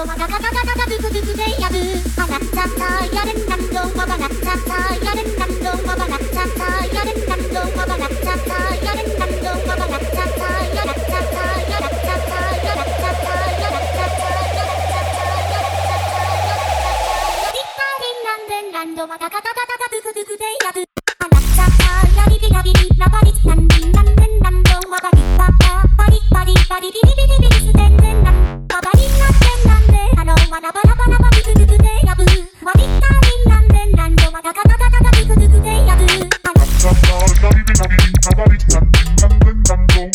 のまたたたたたたグググでやぶあらたた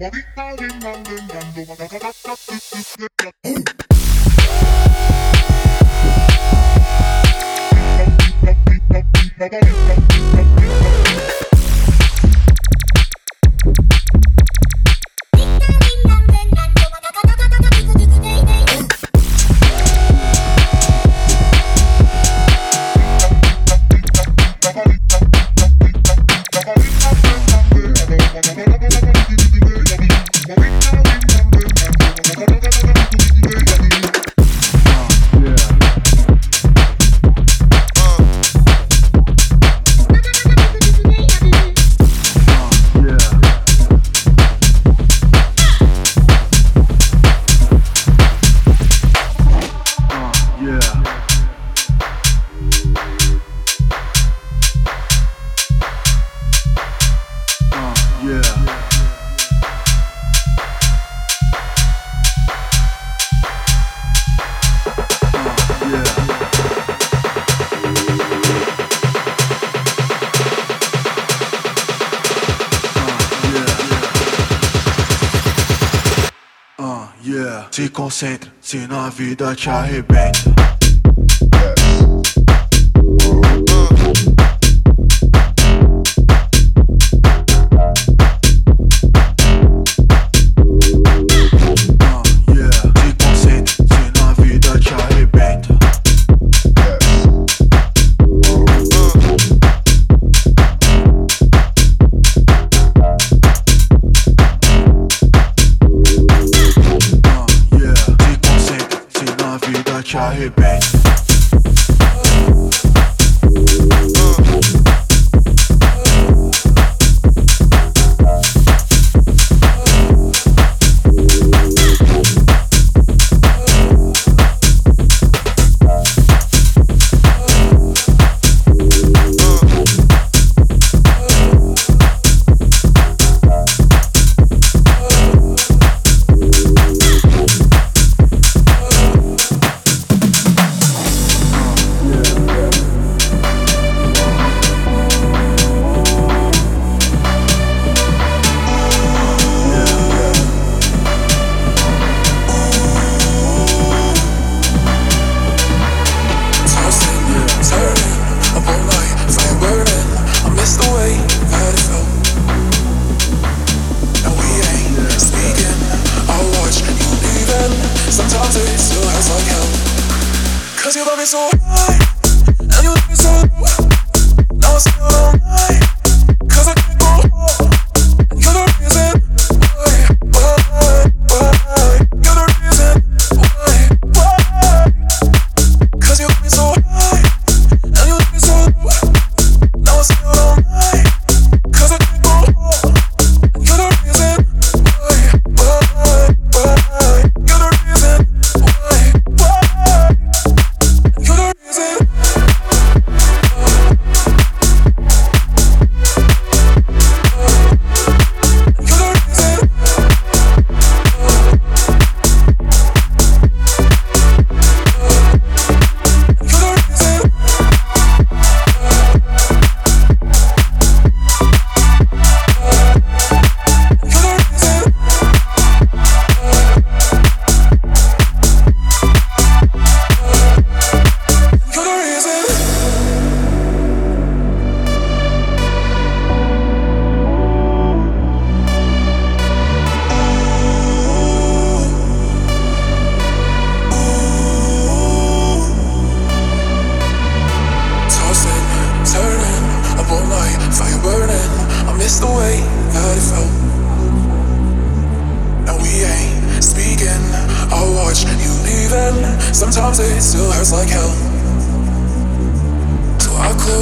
Money calling, London, London, vida te arrebenta.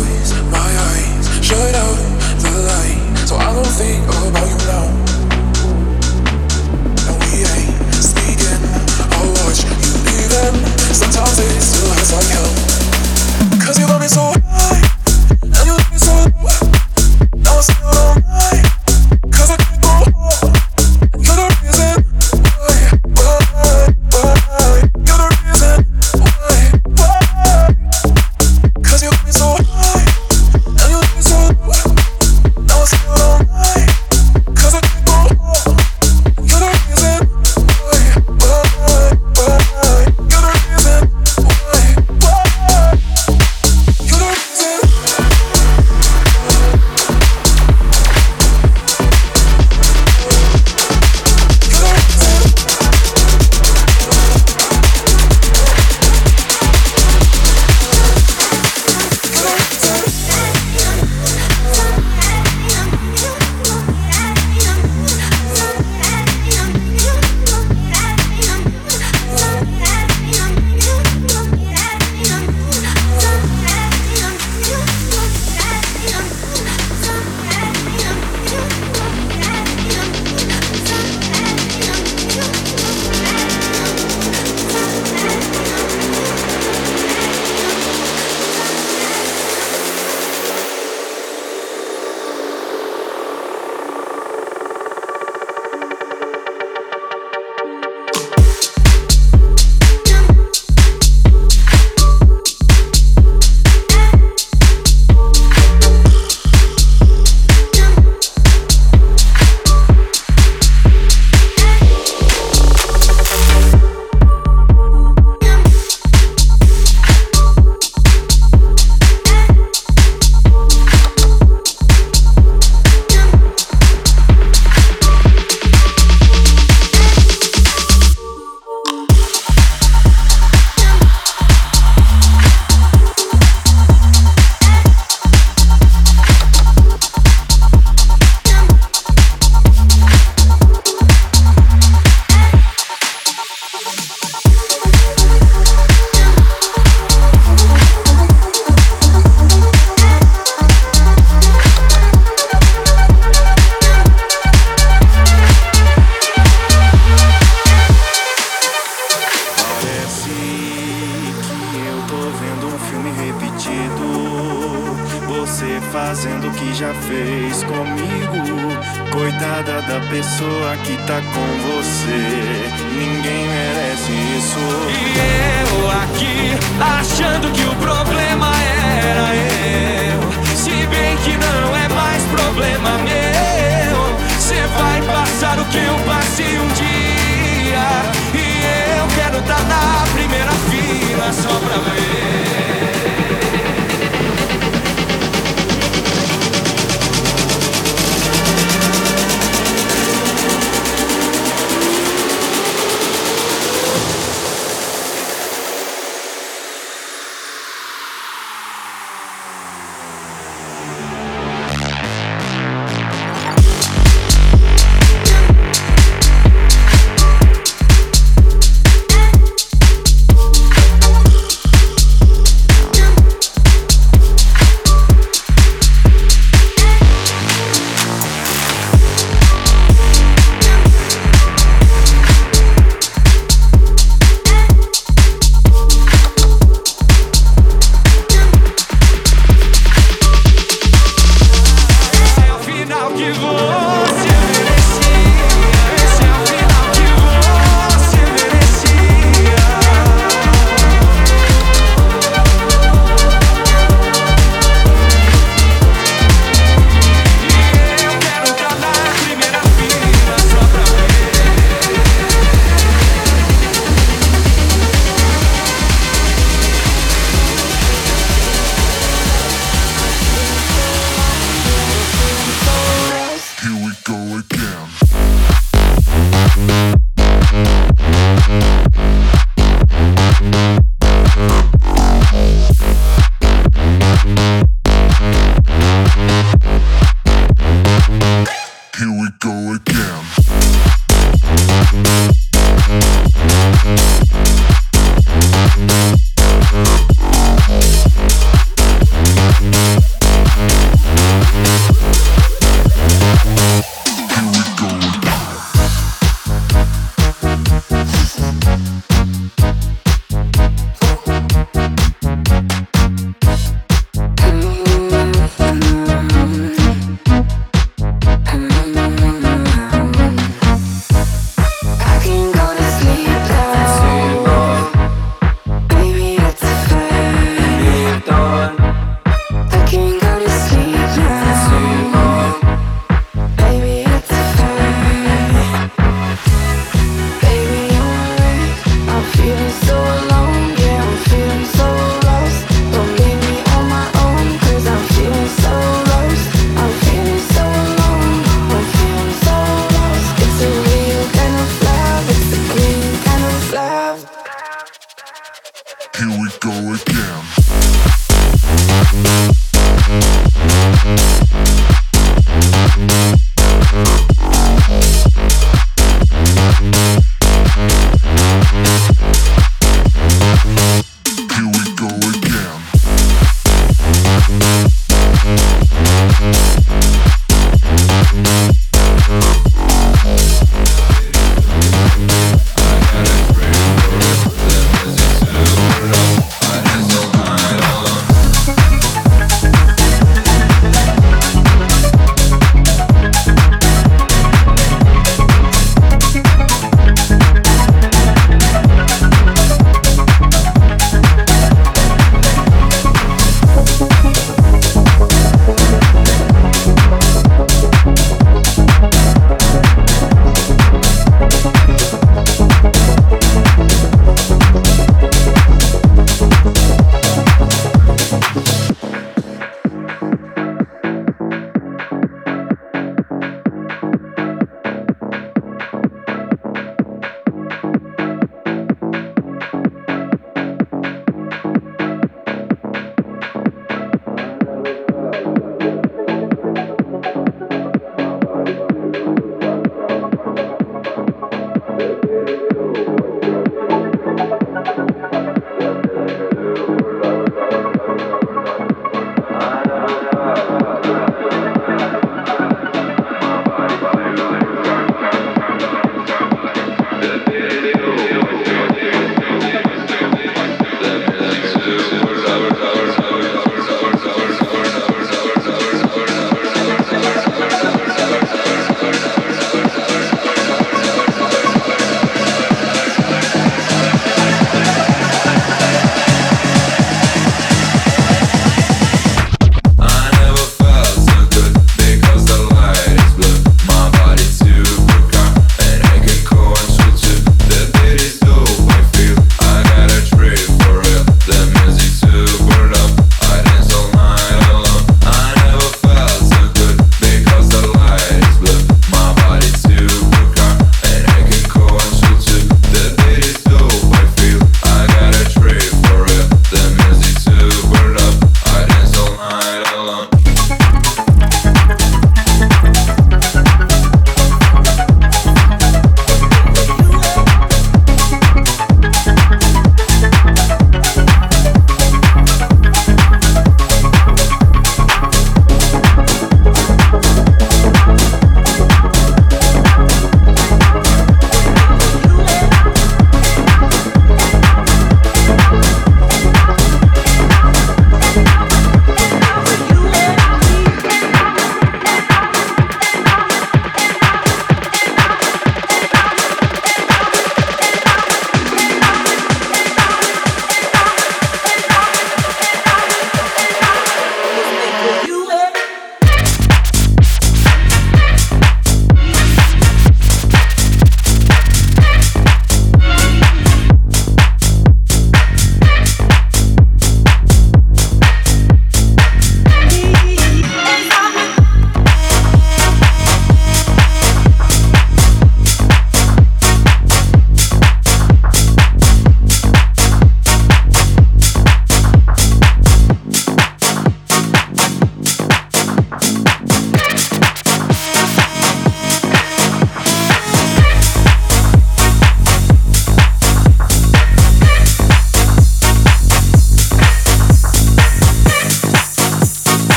always my eyes shut out the light, so I don't think about you now. And we ain't speaking. I watch you leaving. Sometimes it still hurts like hell. Cause you love me so. coitada da pessoa que tá com você. Ninguém merece isso. E eu aqui, achando que o problema era eu. Se bem que não é mais problema meu. Você vai passar o que eu passei um dia. E eu quero tá na primeira fila só pra ver.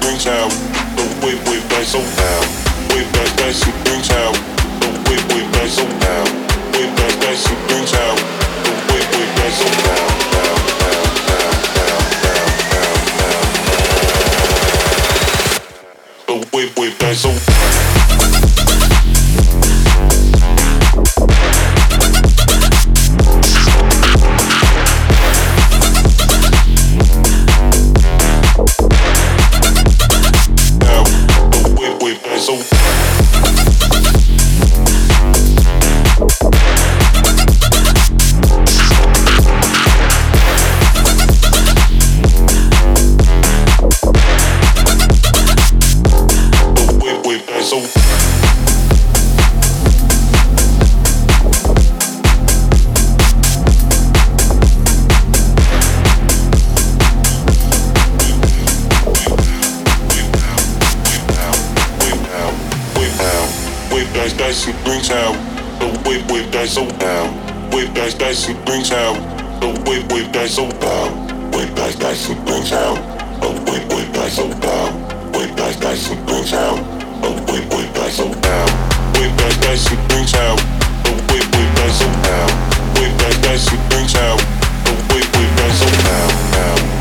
Brings out the whip, whip, dice, oh now. Whip, dice, dice, it brings out dice and brings out the wave wave dice so down. Wave dice dice and brings out the wave wave dice so down. Wave dice dice and brings out the wave wave dice so down. Wave dice dice and brings out the wave wave dice so down. Wave dice dice and brings out the wave wave dice so down. Wave dice dice who brings out the wave wave dice so down.